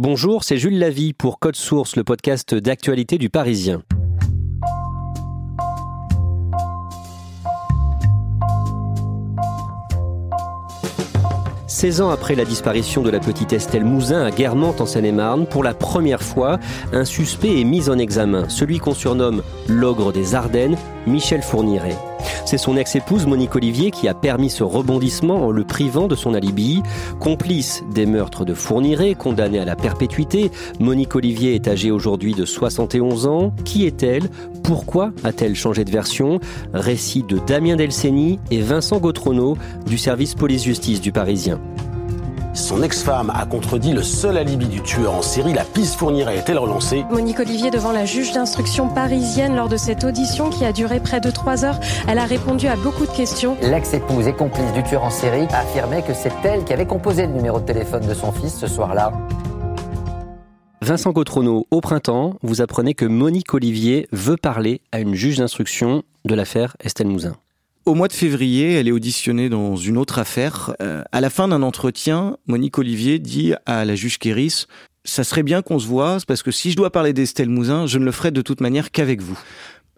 Bonjour, c'est Jules Lavie pour Code Source, le podcast d'actualité du Parisien. « 16 ans après la disparition de la petite Estelle Mouzin à Guermantes en Seine-et-Marne, pour la première fois, un suspect est mis en examen, celui qu'on surnomme l'ogre des Ardennes, Michel Fourniret. C'est son ex-épouse Monique Olivier qui a permis ce rebondissement en le privant de son alibi. Complice des meurtres de Fourniret, condamnée à la perpétuité, Monique Olivier est âgée aujourd'hui de 71 ans. Qui est-elle? Pourquoi a-t-elle changé de version? Récit de Damien Delceni et Vincent Gautrono du service police-justice du Parisien. Son ex-femme a contredit le seul alibi du tueur en série. La piste fournirait est-elle relancée? Monique Olivier devant la juge d'instruction parisienne lors de cette audition qui a duré près de trois heures. Elle a répondu à beaucoup de questions. L'ex-épouse et complice du tueur en série a affirmé que c'est elle qui avait composé le numéro de téléphone de son fils ce soir-là. Vincent Gautrono, au printemps, vous apprenez que Monique Olivier veut parler à une juge d'instruction de l'affaire Estelle Mouzin. Au mois de février, elle est auditionnée dans une autre affaire. Euh, à la fin d'un entretien, Monique Olivier dit à la juge Kéris ça serait bien qu'on se voit, parce que si je dois parler d'Estelle Mouzin, je ne le ferai de toute manière qu'avec vous.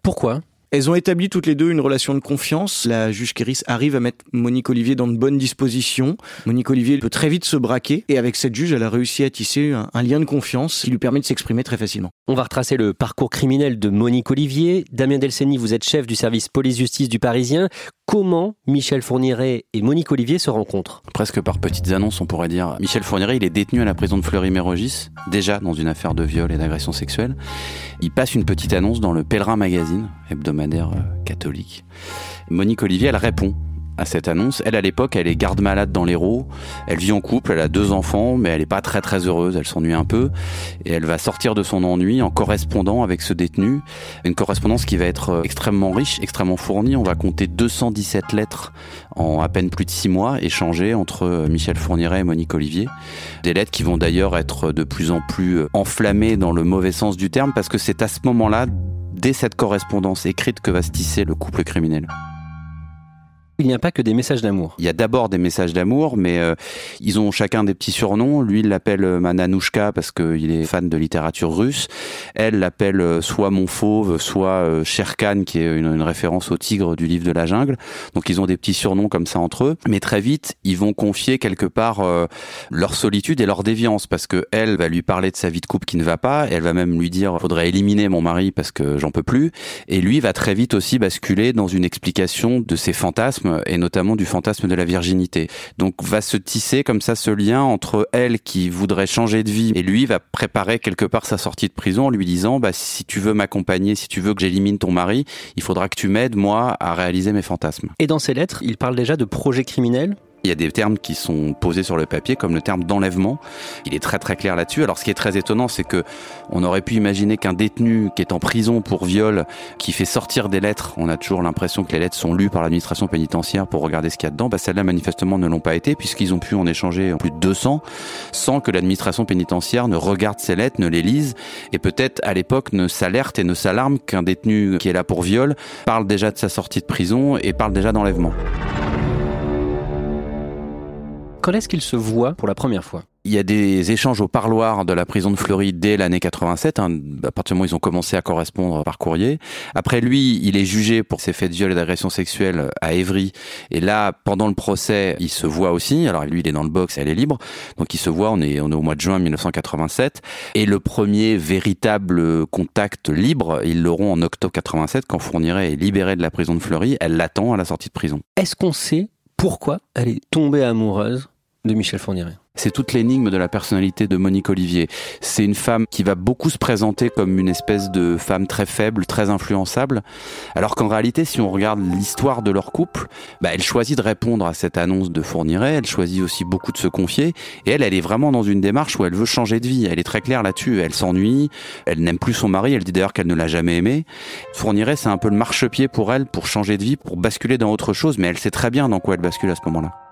Pourquoi? Elles ont établi toutes les deux une relation de confiance. La juge Kéris arrive à mettre Monique Olivier dans de bonnes dispositions. Monique Olivier peut très vite se braquer. Et avec cette juge, elle a réussi à tisser un, lien de confiance qui lui permet de s'exprimer très facilement. On va retracer le parcours criminel de Monique Olivier. Damien Delceni, vous êtes chef du service police-justice du Parisien. Comment Michel Fourniret et Monique Olivier se rencontrent Presque par petites annonces, on pourrait dire. Michel Fourniret, il est détenu à la prison de Fleury-Mérogis, déjà dans une affaire de viol et d'agression sexuelle. Il passe une petite annonce dans le Pèlerin Magazine, hebdomadaire euh, catholique. Monique Olivier, elle répond à cette annonce. Elle, à l'époque, elle est garde-malade dans l'Hérault. Elle vit en couple, elle a deux enfants, mais elle n'est pas très très heureuse, elle s'ennuie un peu. Et elle va sortir de son ennui en correspondant avec ce détenu. Une correspondance qui va être euh, extrêmement riche, extrêmement fournie. On va compter 217 lettres en à peine plus de six mois échangées entre euh, Michel Fourniret et Monique Olivier. Des lettres qui vont d'ailleurs être de plus en plus euh, enflammées dans le mauvais sens du terme, parce que c'est à ce moment-là, dès cette correspondance écrite, que va se tisser le couple criminel il n'y a pas que des messages d'amour. Il y a d'abord des messages d'amour, mais euh, ils ont chacun des petits surnoms. Lui, il l'appelle euh, Mananouchka parce qu'il est fan de littérature russe. Elle l'appelle euh, soit Mon Fauve, soit Sherkan, qui est une, référence au tigre du livre de la jungle. Donc ils ont des petits surnoms comme ça entre eux. Mais très vite, ils vont confier quelque part leur solitude et leur déviance parce que elle va lui parler de sa vie de couple qui ne va pas. Elle va même lui dire faudrait éliminer mon mari parce que j'en peux plus. Et lui va très vite aussi basculer dans une explication de ses fantasmes et notamment du fantasme de la virginité. Donc va se tisser comme ça ce lien entre elle qui voudrait changer de vie et lui va préparer quelque part sa sortie de prison en lui disant bah si tu veux m'accompagner, si tu veux que j'élimine ton mari, il faudra que tu m'aides moi à réaliser mes fantasmes. Et dans ses lettres, il parle déjà de projet criminel il y a des termes qui sont posés sur le papier, comme le terme d'enlèvement. Il est très très clair là-dessus. Alors, ce qui est très étonnant, c'est que on aurait pu imaginer qu'un détenu qui est en prison pour viol, qui fait sortir des lettres, on a toujours l'impression que les lettres sont lues par l'administration pénitentiaire pour regarder ce qu'il y a dedans. Bah, celles-là, manifestement, ne l'ont pas été, puisqu'ils ont pu en échanger plus de 200, sans que l'administration pénitentiaire ne regarde ces lettres, ne les lise, et peut-être à l'époque ne s'alerte et ne s'alarme qu'un détenu qui est là pour viol parle déjà de sa sortie de prison et parle déjà d'enlèvement. Quand est-ce qu'ils se voient pour la première fois? Il y a des échanges au parloir de la prison de Fleury dès l'année 87, hein, à partir du moment où ils ont commencé à correspondre par courrier. Après lui, il est jugé pour ses faits de viol et d'agression sexuelle à Évry. Et là, pendant le procès, il se voit aussi. Alors lui, il est dans le box, elle est libre. Donc il se voit, on est, on est au mois de juin 1987. Et le premier véritable contact libre, ils l'auront en octobre 87, quand Fourniret est libéré de la prison de Fleury. Elle l'attend à la sortie de prison. Est-ce qu'on sait pourquoi elle est tombée amoureuse de Michel Fourniret c'est toute l'énigme de la personnalité de Monique Olivier. C'est une femme qui va beaucoup se présenter comme une espèce de femme très faible, très influençable, alors qu'en réalité, si on regarde l'histoire de leur couple, bah, elle choisit de répondre à cette annonce de Fourniret, elle choisit aussi beaucoup de se confier, et elle, elle est vraiment dans une démarche où elle veut changer de vie. Elle est très claire là-dessus. Elle s'ennuie, elle n'aime plus son mari, elle dit d'ailleurs qu'elle ne l'a jamais aimé. Fourniret, c'est un peu le marchepied pour elle, pour changer de vie, pour basculer dans autre chose, mais elle sait très bien dans quoi elle bascule à ce moment-là.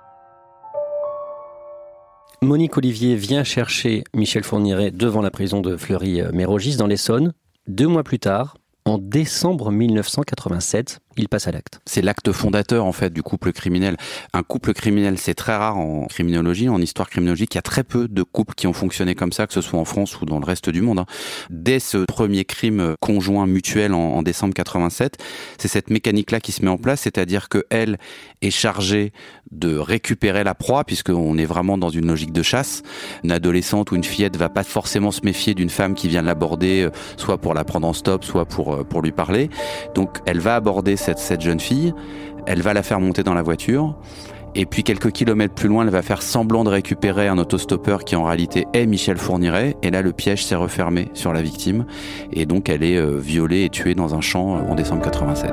Monique Olivier vient chercher Michel Fourniret devant la prison de Fleury-Mérogis dans l'Essonne. Deux mois plus tard, en décembre 1987, il passe à l'acte. C'est l'acte fondateur en fait du couple criminel. Un couple criminel, c'est très rare en criminologie, en histoire criminologique. Il y a très peu de couples qui ont fonctionné comme ça, que ce soit en France ou dans le reste du monde. Hein. Dès ce premier crime conjoint mutuel en, décembre 87, c'est cette mécanique-là qui se met en place, c'est-à-dire que elle est chargée de récupérer la proie, puisqu'on est vraiment dans une logique de chasse. Une adolescente ou une fillette va pas forcément se méfier d'une femme qui vient l'aborder, euh, soit pour la prendre en stop, soit pour euh, pour lui parler. Donc elle va aborder jeune fille, elle va la faire monter dans la voiture. Et puis quelques kilomètres plus loin, elle va faire semblant de récupérer un autostoppeur qui en réalité est Michel Fourniret. Et là, le piège s'est refermé sur la victime. Et donc, elle est euh, violée et tuée dans un champ euh, en décembre 87.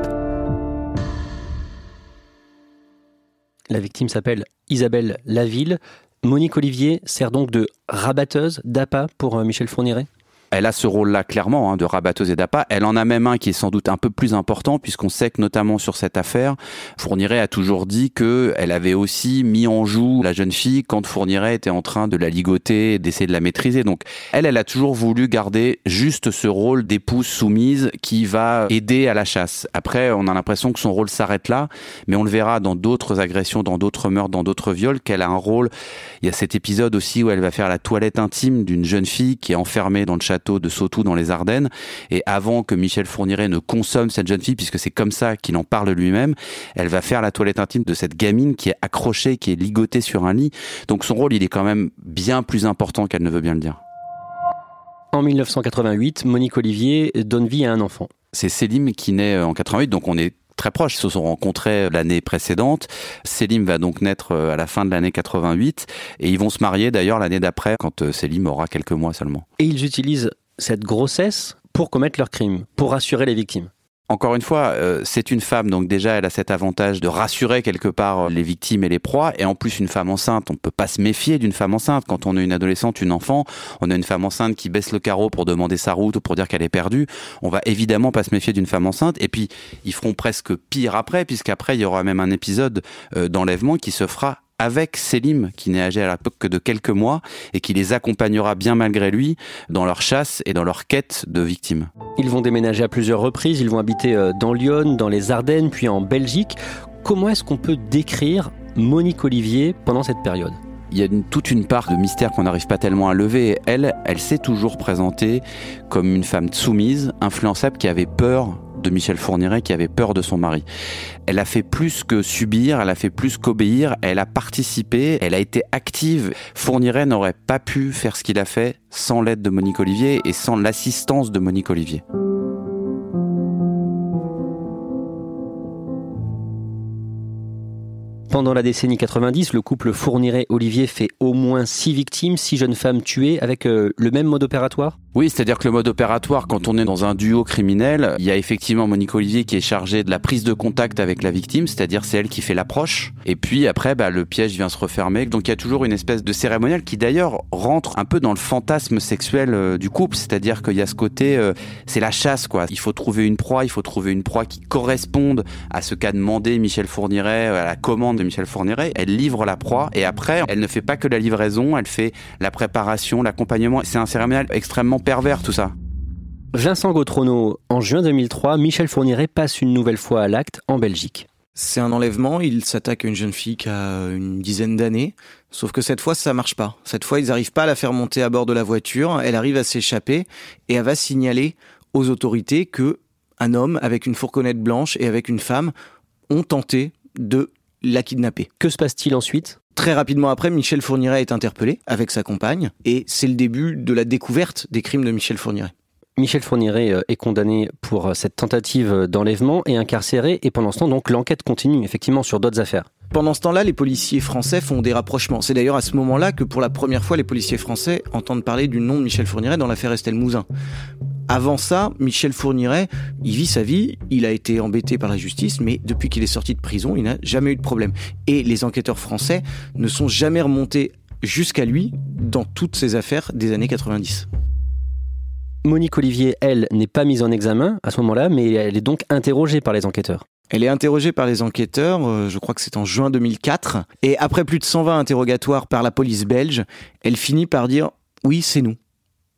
La victime s'appelle Isabelle Laville. Monique Olivier sert donc de rabatteuse, d'appât pour euh, Michel Fourniret? Elle a ce rôle-là clairement hein, de rabatteuse et d'appât. Elle en a même un qui est sans doute un peu plus important puisqu'on sait que notamment sur cette affaire, Fourniret a toujours dit que elle avait aussi mis en joue la jeune fille quand Fourniret était en train de la ligoter, d'essayer de la maîtriser. Donc elle, elle a toujours voulu garder juste ce rôle d'épouse soumise qui va aider à la chasse. Après, on a l'impression que son rôle s'arrête là, mais on le verra dans d'autres agressions, dans d'autres meurtres, dans d'autres viols, qu'elle a un rôle. Il y a cet épisode aussi où elle va faire la toilette intime d'une jeune fille qui est enfermée dans le château de Sautou dans les Ardennes. Et avant que Michel Fourniret ne consomme cette jeune fille, puisque c'est comme ça qu'il en parle lui-même, elle va faire la toilette intime de cette gamine qui est accrochée, qui est ligotée sur un lit. Donc son rôle, il est quand même bien plus important qu'elle ne veut bien le dire. En 1988, Monique Olivier donne vie à un enfant. C'est Selim qui naît en 88, donc on est très proches, se sont rencontrés l'année précédente. Selim va donc naître euh, à la fin de l'année 88 et ils vont se marier d'ailleurs l'année d'après quand euh, Selim aura quelques mois seulement. Et ils utilisent cette grossesse pour commettre leur crime, pour rassurer les victimes. Encore une fois, euh, c'est une femme, donc déjà elle a cet avantage de rassurer quelque part les victimes et les proies, et en plus une femme enceinte, on peut pas se méfier d'une femme enceinte. Quand on est une adolescente, une enfant, on a une femme enceinte qui baisse le carreau pour demander sa route ou pour dire qu'elle est perdue, on va évidemment pas se méfier d'une femme enceinte. Et puis ils feront presque pire après, puisqu'après il y aura même un épisode euh, d'enlèvement qui se fera avec Selim, qui n'est âgé à l'époque que de quelques mois, et qui les accompagnera bien malgré lui dans leur chasse et dans leur quête de victimes. Ils vont déménager à plusieurs reprises, ils vont habiter euh, dans Lyon, dans les Ardennes, puis en Belgique. Comment est-ce qu'on peut décrire Monique Olivier pendant cette période? Il y a toute une part de mystère qu'on n'arrive pas tellement à lever. Elle, elle s'est toujours présentée comme une femme soumise, influençable, qui avait peur de Michel Fourniret qui avait peur de son mari. Elle a fait plus que subir, elle a fait plus qu'obéir, elle a participé, elle a été active. Fourniret n'aurait pas pu faire ce qu'il a fait sans l'aide de Monique Olivier et sans l'assistance de Monique Olivier. Pendant la décennie 90, le couple Fourniret-Olivier fait au moins six victimes, six jeunes femmes tuées avec euh, le même mode opératoire? Oui, c'est-à-dire que le mode opératoire, quand on est dans un duo criminel, il y a effectivement Monique Olivier qui est chargée de la prise de contact avec la victime, c'est-à-dire c'est elle qui fait l'approche. Et puis après, bah, le piège vient se refermer. Donc il y a toujours une espèce de cérémonial qui d'ailleurs rentre un peu dans le fantasme sexuel euh, du couple, c'est-à-dire qu'il y a ce côté, euh, c'est la chasse quoi. Il faut trouver une proie, il faut trouver une proie qui corresponde à ce qu'a demandé Michel Fourniret, à la commande de Michel Fourniret. Elle livre la proie et après, elle ne fait pas que la livraison, elle fait la préparation, l'accompagnement. C'est un cérémonial extrêmement pervers tout ça. Vincent Gautrono, en juin 2003, Michel Fourniret passe une nouvelle fois à l'acte en Belgique. C'est un enlèvement, il s'attaque à une jeune fille qui a une dizaine d'années, sauf que cette fois ça marche pas. Cette fois ils n'arrivent pas à la faire monter à bord de la voiture, elle arrive à s'échapper et elle va signaler aux autorités que un homme avec une fourgonnette blanche et avec une femme ont tenté de la kidnapper. Que se passe-t-il ensuite? Très rapidement après, Michel Fourniret est interpellé avec sa compagne et c'est le début de la découverte des crimes de Michel Fourniret. Michel Fourniret euh, est condamné pour euh, cette tentative d'enlèvement et incarcéré. Et pendant ce temps, donc, l'enquête continue effectivement sur d'autres affaires. Pendant ce temps-là, les policiers français font des rapprochements. C'est d'ailleurs à ce moment-là que pour la première fois, les policiers français entendent parler du nom de Michel Fourniret dans l'affaire Estelle Mouzin. Avant ça, Michel Fourniret, il vit sa vie, il a été embêté par la justice, mais depuis qu'il est sorti de prison, il n'a jamais eu de problème. Et les enquêteurs français ne sont jamais remontés jusqu'à lui dans toutes ces affaires des années 90. Monique Olivier, elle, n'est pas mise en examen à ce moment-là, mais elle est donc interrogée par les enquêteurs. Elle est interrogée par les enquêteurs, euh, je crois que c'est en juin 2004, et après plus de 120 interrogatoires par la police belge, elle finit par dire oui, c'est nous.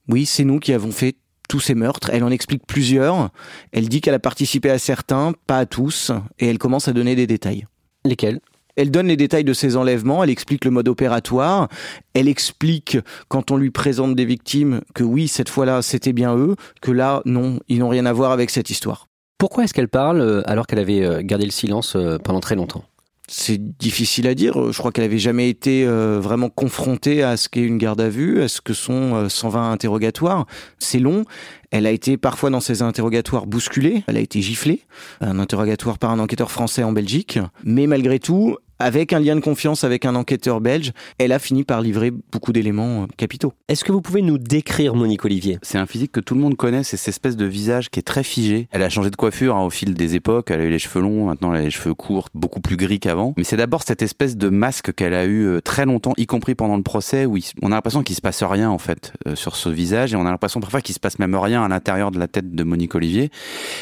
Oui, c'est nous qui avons fait tous ces meurtres. Elle en explique plusieurs. Elle dit qu'elle a participé à certains, pas à tous, et elle commence à donner des détails. Lesquels? Elle donne les détails de ses enlèvements, elle explique le mode opératoire, elle explique quand on lui présente des victimes que oui, cette fois-là, c'était bien eux, que là, non, ils n'ont rien à voir avec cette histoire. Pourquoi est-ce qu'elle parle euh, alors qu'elle avait euh, gardé le silence euh, pendant très longtemps? C'est difficile à dire. Je crois qu'elle avait jamais été vraiment confrontée à ce qu'est une garde à vue, à ce que sont 120 interrogatoires. C'est long. Elle a été parfois dans ces interrogatoires bousculée. Elle a été giflée. Un interrogatoire par un enquêteur français en Belgique. Mais malgré tout, avec un lien de confiance avec un enquêteur belge, elle a fini par livrer beaucoup d'éléments euh, capitaux. Est-ce que vous pouvez nous décrire Monique Olivier? C'est un physique que tout le monde connaît, c'est cette espèce de visage qui est très figé. Elle a changé de coiffure hein, au fil des époques, elle a eu les cheveux longs, maintenant elle a les cheveux courts, beaucoup plus gris qu'avant. Mais c'est d'abord cette espèce de masque qu'elle a eu euh, très longtemps, y compris pendant le procès, où on a l'impression qu'il se passe rien en fait euh, sur ce visage, et on a l'impression parfois qu'il se passe même rien à l'intérieur de la tête de Monique Olivier.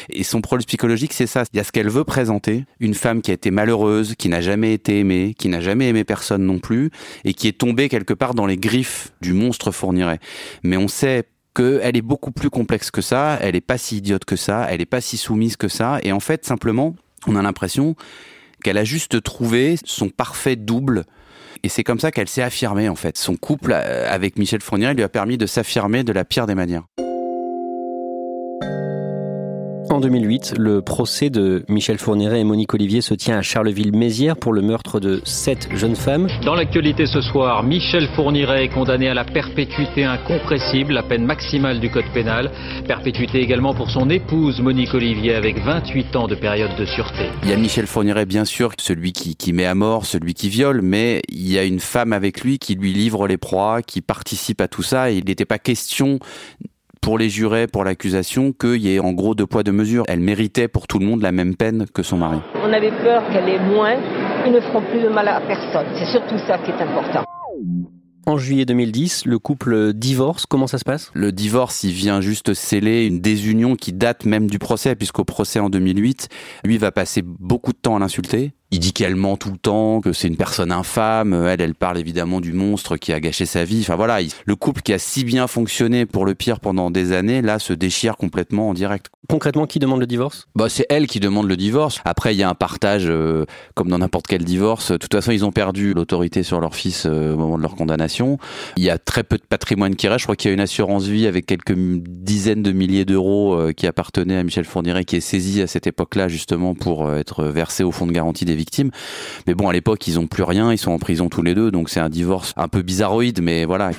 Et son problème psychologique, c'est ça. Il y a ce qu'elle veut présenter, une femme qui a été malheureuse, qui n'a jamais été qui n'a jamais aimé personne non plus, et qui est tombée quelque part dans les griffes du monstre fournirait. Mais on sait qu'elle est beaucoup plus complexe que ça, elle est pas si idiote que ça, elle est pas si soumise que ça, et en fait, simplement, on a l'impression qu'elle a juste trouvé son parfait double et c'est comme ça qu'elle s'est affirmée en fait. Son couple euh, avec Michel Fournier lui a permis de s'affirmer de la pire des manières. En 2008, le procès de Michel Fourniret et Monique Olivier se tient à Charleville-Mézières pour le meurtre de sept jeunes femmes. Dans l'actualité ce soir, Michel Fourniret est condamné à la perpétuité incompressible, la peine maximale du code pénal. Perpétuité également pour son épouse Monique Olivier avec 28 ans de période de sûreté. Il y a Michel Fourniret bien sûr, celui qui, qui met à mort, celui qui viole, mais il y a une femme avec lui qui lui livre les proies, qui participe à tout ça. Et il n'était pas question pour les jurés, pour l'accusation, qu'il y ait en gros deux poids deux mesures. Elle méritait pour tout le monde la même peine que son mari. On avait peur qu'elle ait moins. Ils ne feront plus de mal à personne. C'est surtout ça qui est important. En juillet 2010, le couple divorce. Comment ça se passe? Le divorce, il vient juste sceller une désunion qui date même du procès, puisqu'au procès en 2008, lui va passer beaucoup de temps à l'insulter. Il dit qu'elle ment tout le temps, que c'est une personne infâme. Elle, elle parle évidemment du monstre qui a gâché sa vie. Enfin voilà, le couple qui a si bien fonctionné pour le pire pendant des années, là, se déchire complètement en direct. Concrètement, qui demande le divorce? Bah, c'est elle qui demande le divorce. Après, il y a un partage, euh, comme dans n'importe quel divorce. De toute façon, ils ont perdu l'autorité sur leur fils euh, au moment de leur condamnation. Il y a très peu de patrimoine qui reste. Je crois qu'il y a une assurance vie avec quelques dizaines de milliers d'euros euh, qui appartenait à Michel Fourniret, qui est saisi à cette époque-là justement pour être versé au fonds de garantie des victimes. Mais bon, à l'époque, ils ont plus rien, ils sont en prison tous les deux, donc c'est un divorce un peu bizarroïde, mais voilà.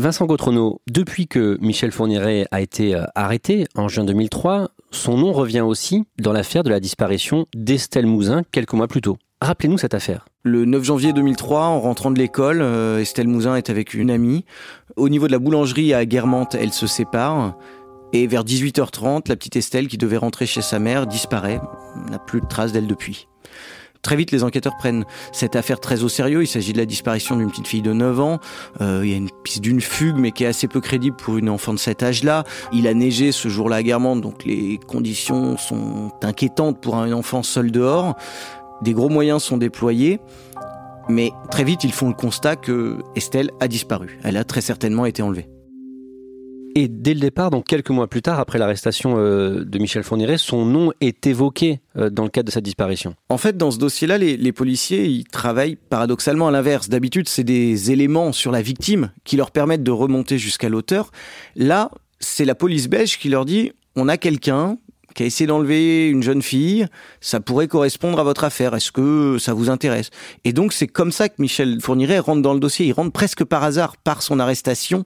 Vincent Gautrono, depuis que Michel Fourniret a été euh, arrêté en juin 2003, son nom revient aussi dans l'affaire de la disparition d'Estelle Mouzin quelques mois plus tôt. Rappelez-nous cette affaire. Le 9 janvier 2003, en rentrant de l'école, euh, Estelle Mouzin est avec une amie. Au niveau de la boulangerie à Guermantes, elle se sépare. Et vers 18h30, la petite Estelle, qui devait rentrer chez sa mère, disparaît. n'a plus de traces d'elle depuis. Très vite, les enquêteurs prennent cette affaire très au sérieux. Il s'agit de la disparition d'une petite fille de 9 ans. Euh, il y a une piste d'une fugue, mais qui est assez peu crédible pour une enfant de cet âge-là. Il a neigé ce jour-là à Guermantes, donc les conditions sont inquiétantes pour un enfant seul dehors. Des gros moyens sont déployés. Mais très vite, ils font le constat que Estelle a disparu. Elle a très certainement été enlevée. Et dès le départ, donc quelques mois plus tard, après l'arrestation euh, de Michel Fourniret, son nom est évoqué euh, dans le cadre de sa disparition. En fait, dans ce dossier-là, les, les policiers, ils travaillent paradoxalement à l'inverse. D'habitude, c'est des éléments sur la victime qui leur permettent de remonter jusqu'à l'auteur. Là, c'est la police belge qui leur dit, on a quelqu'un qui a essayé d'enlever une jeune fille, ça pourrait correspondre à votre affaire. Est-ce que ça vous intéresse? Et donc c'est comme ça que Michel Fourniret rentre dans le dossier. Il rentre presque par hasard par son arrestation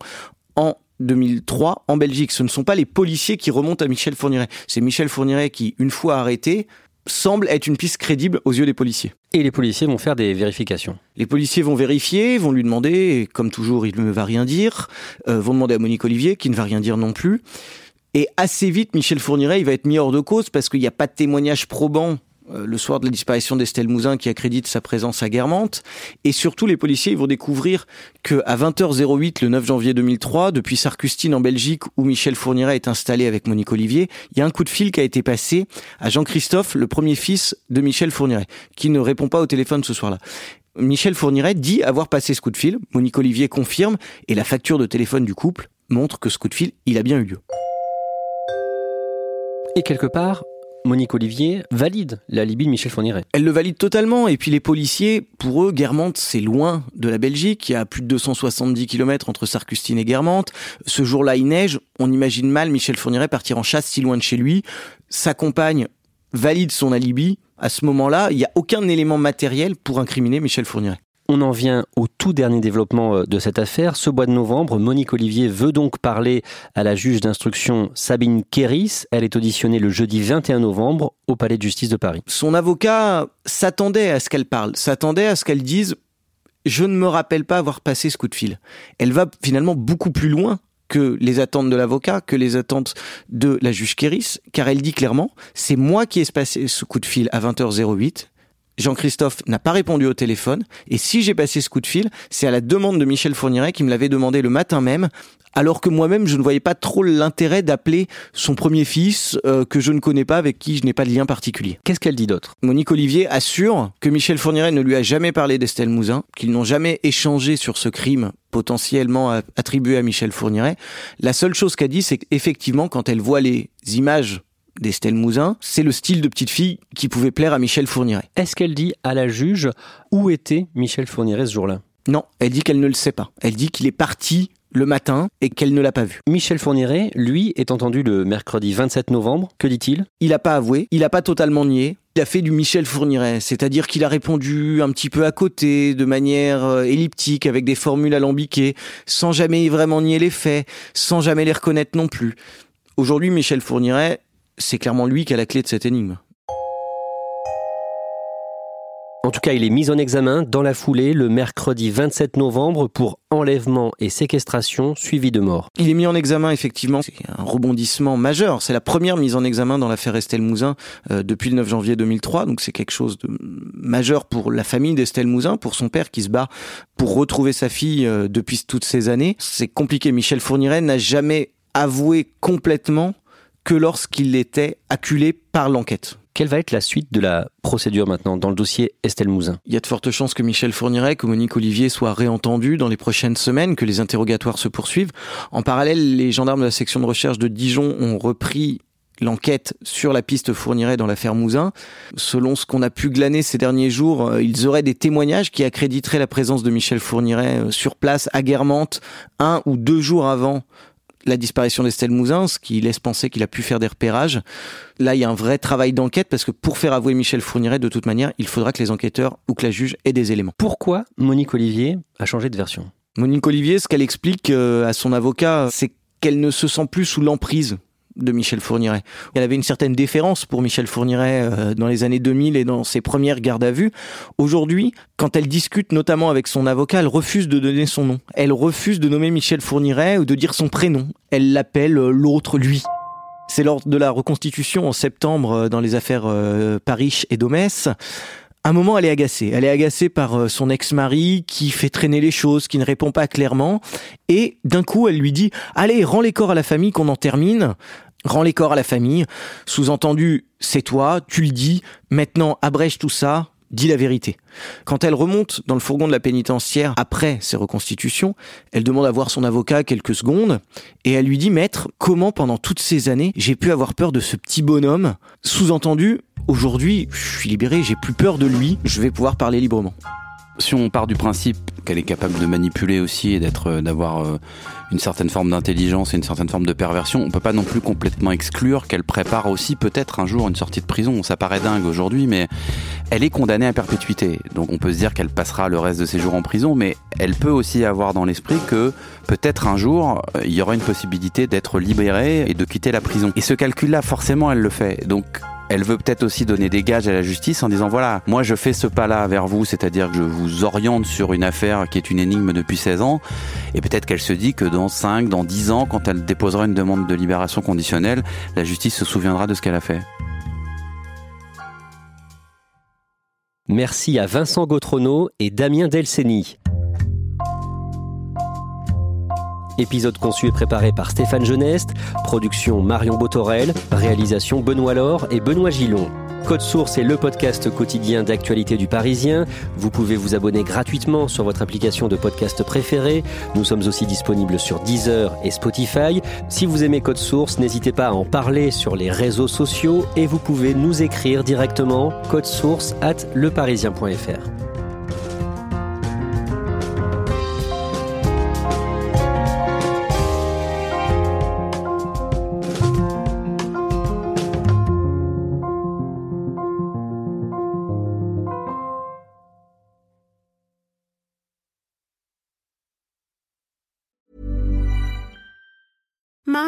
en 2003 en Belgique. Ce ne sont pas les policiers qui remontent à Michel Fourniret. C'est Michel Fourniret qui, une fois arrêté, semble être une piste crédible aux yeux des policiers. Et les policiers vont faire des vérifications. Les policiers vont vérifier, vont lui demander, et comme toujours, il ne va rien dire, euh, vont demander à Monique Olivier, qui ne va rien dire non plus. Et assez vite, Michel Fourniret, il va être mis hors de cause parce qu'il n'y a pas de témoignage probant le soir de la disparition d'Estelle Mouzin qui accrédite sa présence à Guermantes. Et surtout, les policiers vont découvrir que à 20h08, le 9 janvier 2003, depuis Sarcustine en Belgique, où Michel Fourniret est installé avec Monique Olivier, il y a un coup de fil qui a été passé à Jean-Christophe, le premier fils de Michel Fourniret, qui ne répond pas au téléphone ce soir-là. Michel Fourniret dit avoir passé ce coup de fil. Monique Olivier confirme et la facture de téléphone du couple montre que ce coup de fil, il a bien eu lieu. Et quelque part, Monique Olivier valide l'alibi de Michel Fourniret. Elle le valide totalement. Et puis les policiers, pour eux, Guermantes, c'est loin de la Belgique. Il y a plus de 270 km entre Sarcustine et Guermantes. Ce jour-là, il neige. On imagine mal Michel Fourniret partir en chasse si loin de chez lui. Sa compagne valide son alibi. À ce moment-là, il n'y a aucun élément matériel pour incriminer Michel Fourniret. On en vient au tout dernier développement euh, de cette affaire. Ce mois de novembre, Monique Olivier veut donc parler à la juge d'instruction Sabine Kéris. Elle est auditionnée le jeudi 21 novembre au Palais de justice de Paris. Son avocat s'attendait à ce qu'elle parle, s'attendait à ce qu'elle dise je ne me rappelle pas avoir passé ce coup de fil. Elle va finalement beaucoup plus loin que les attentes de l'avocat, que les attentes de la juge Kéris, car elle dit clairement, c'est moi qui ai passé ce coup de fil à 20h08, Jean-Christophe n'a pas répondu au téléphone. Et si j'ai passé ce coup de fil, c'est à la demande de Michel Fourniret qui me l'avait demandé le matin même, alors que moi-même je ne voyais pas trop l'intérêt d'appeler son premier fils euh, que je ne connais pas, avec qui je n'ai pas de lien particulier. Qu'est-ce qu'elle dit d'autre? Monique Olivier assure que Michel Fourniret ne lui a jamais parlé d'Estelle Mouzin, qu'ils n'ont jamais échangé sur ce crime potentiellement attribué à Michel Fourniret. La seule chose qu'a dit, c'est qu'effectivement, quand elle voit les images d'Estelle Mouzin, c'est le style de petite fille qui pouvait plaire à Michel Fourniret. Est-ce qu'elle dit à la juge où était Michel Fourniret ce jour-là? Non, elle dit qu'elle ne le sait pas. Elle dit qu'il est parti le matin et qu'elle ne l'a pas vu. Michel Fourniret, lui, est entendu le mercredi 27 novembre. Que dit-il? Il n'a pas avoué, il n'a pas totalement nié. Il a fait du Michel Fourniret, c'est-à-dire qu'il a répondu un petit peu à côté, de manière euh, elliptique, avec des formules alambiquées, sans jamais vraiment nier les faits, sans jamais les reconnaître non plus. Aujourd'hui, Michel Fourniret, c'est clairement lui qui a la clé de cette énigme. En tout cas, il est mis en examen dans la foulée le mercredi 27 novembre pour enlèvement et séquestration suivi de mort. Il est mis en examen effectivement, c'est un rebondissement majeur. C'est la première mise en examen dans l'affaire Estelle Mouzin euh, depuis le 9 janvier 2003, donc c'est quelque chose de majeur pour la famille d'Estelle Mouzin, pour son père qui se bat pour retrouver sa fille euh, depuis toutes ces années. C'est compliqué. Michel Fourniret n'a jamais avoué complètement que lorsqu'il était acculé par l'enquête. Quelle va être la suite de la procédure maintenant dans le dossier Estelle Mouzin? Il y a de fortes chances que Michel Fourniret, que Monique Olivier soient réentendus dans les prochaines semaines, que les interrogatoires se poursuivent. En parallèle, les gendarmes de la section de recherche de Dijon ont repris l'enquête sur la piste Fourniret dans l'affaire Mouzin. Selon ce qu'on a pu glaner ces derniers jours, euh, ils auraient des témoignages qui accréditeraient la présence de Michel Fourniret euh, sur place à Guermantes un ou deux jours avant la disparition d'Estelle Mouzin, ce qui laisse penser qu'il a pu faire des repérages. Là, il y a un vrai travail d'enquête parce que pour faire avouer Michel Fourniret, de toute manière, il faudra que les enquêteurs ou que la juge aient des éléments. Pourquoi Monique Olivier a changé de version? Monique Olivier, ce qu'elle explique euh, à son avocat, c'est qu'elle ne se sent plus sous l'emprise de Michel Fourniret. Elle avait une certaine déférence pour Michel Fourniret euh, dans les années 2000 et dans ses premières gardes à vue. Aujourd'hui, quand elle discute notamment avec son avocat, elle refuse de donner son nom. Elle refuse de nommer Michel Fourniret ou de dire son prénom. Elle l'appelle euh, l'autre lui. C'est lors de la reconstitution en septembre euh, dans les affaires Paris et Domès un moment, elle est agacée. Elle est agacée par son ex-mari qui fait traîner les choses, qui ne répond pas clairement. Et d'un coup, elle lui dit Allez, rends les corps à la famille qu'on en termine. Rends les corps à la famille. Sous-entendu, c'est toi, tu le dis. Maintenant, abrège tout ça. Dit la vérité. Quand elle remonte dans le fourgon de la pénitentiaire après ses reconstitutions, elle demande à voir son avocat quelques secondes et elle lui dit Maître, comment pendant toutes ces années j'ai pu avoir peur de ce petit bonhomme? Sous-entendu, aujourd'hui, je suis libéré, j'ai plus peur de lui, je vais pouvoir parler librement. Si on part du principe qu'elle est capable de manipuler aussi et d'être, euh, d'avoir euh, une certaine forme d'intelligence et une certaine forme de perversion, on peut pas non plus complètement exclure qu'elle prépare aussi peut-être un jour une sortie de prison. Ça paraît dingue aujourd'hui, mais elle est condamnée à perpétuité. Donc on peut se dire qu'elle passera le reste de ses jours en prison, mais elle peut aussi avoir dans l'esprit que peut-être un jour, euh, il y aura une possibilité d'être libérée et de quitter la prison. Et ce calcul-là, forcément, elle le fait. Donc elle veut peut-être aussi donner des gages à la justice en disant voilà, moi je fais ce pas-là vers vous, c'est-à-dire que je vous oriente sur une affaire qui est une énigme depuis 16 ans, et peut-être qu'elle se dit que dans 5, dans 10 ans, quand elle déposera une demande de libération conditionnelle, la justice se souviendra de ce qu'elle a fait. Merci à Vincent Gautrono et Damien Delceni. Épisode conçu et préparé par Stéphane Geneste, production Marion Botorel, réalisation Benoît Laure et Benoît Gillon. Code Source est le podcast quotidien d'actualité du Parisien. Vous pouvez vous abonner gratuitement sur votre application de podcast préférée. Nous sommes aussi disponibles sur Deezer et Spotify. Si vous aimez Code Source, n'hésitez pas à en parler sur les réseaux sociaux et vous pouvez nous écrire directement source at leparisien.fr.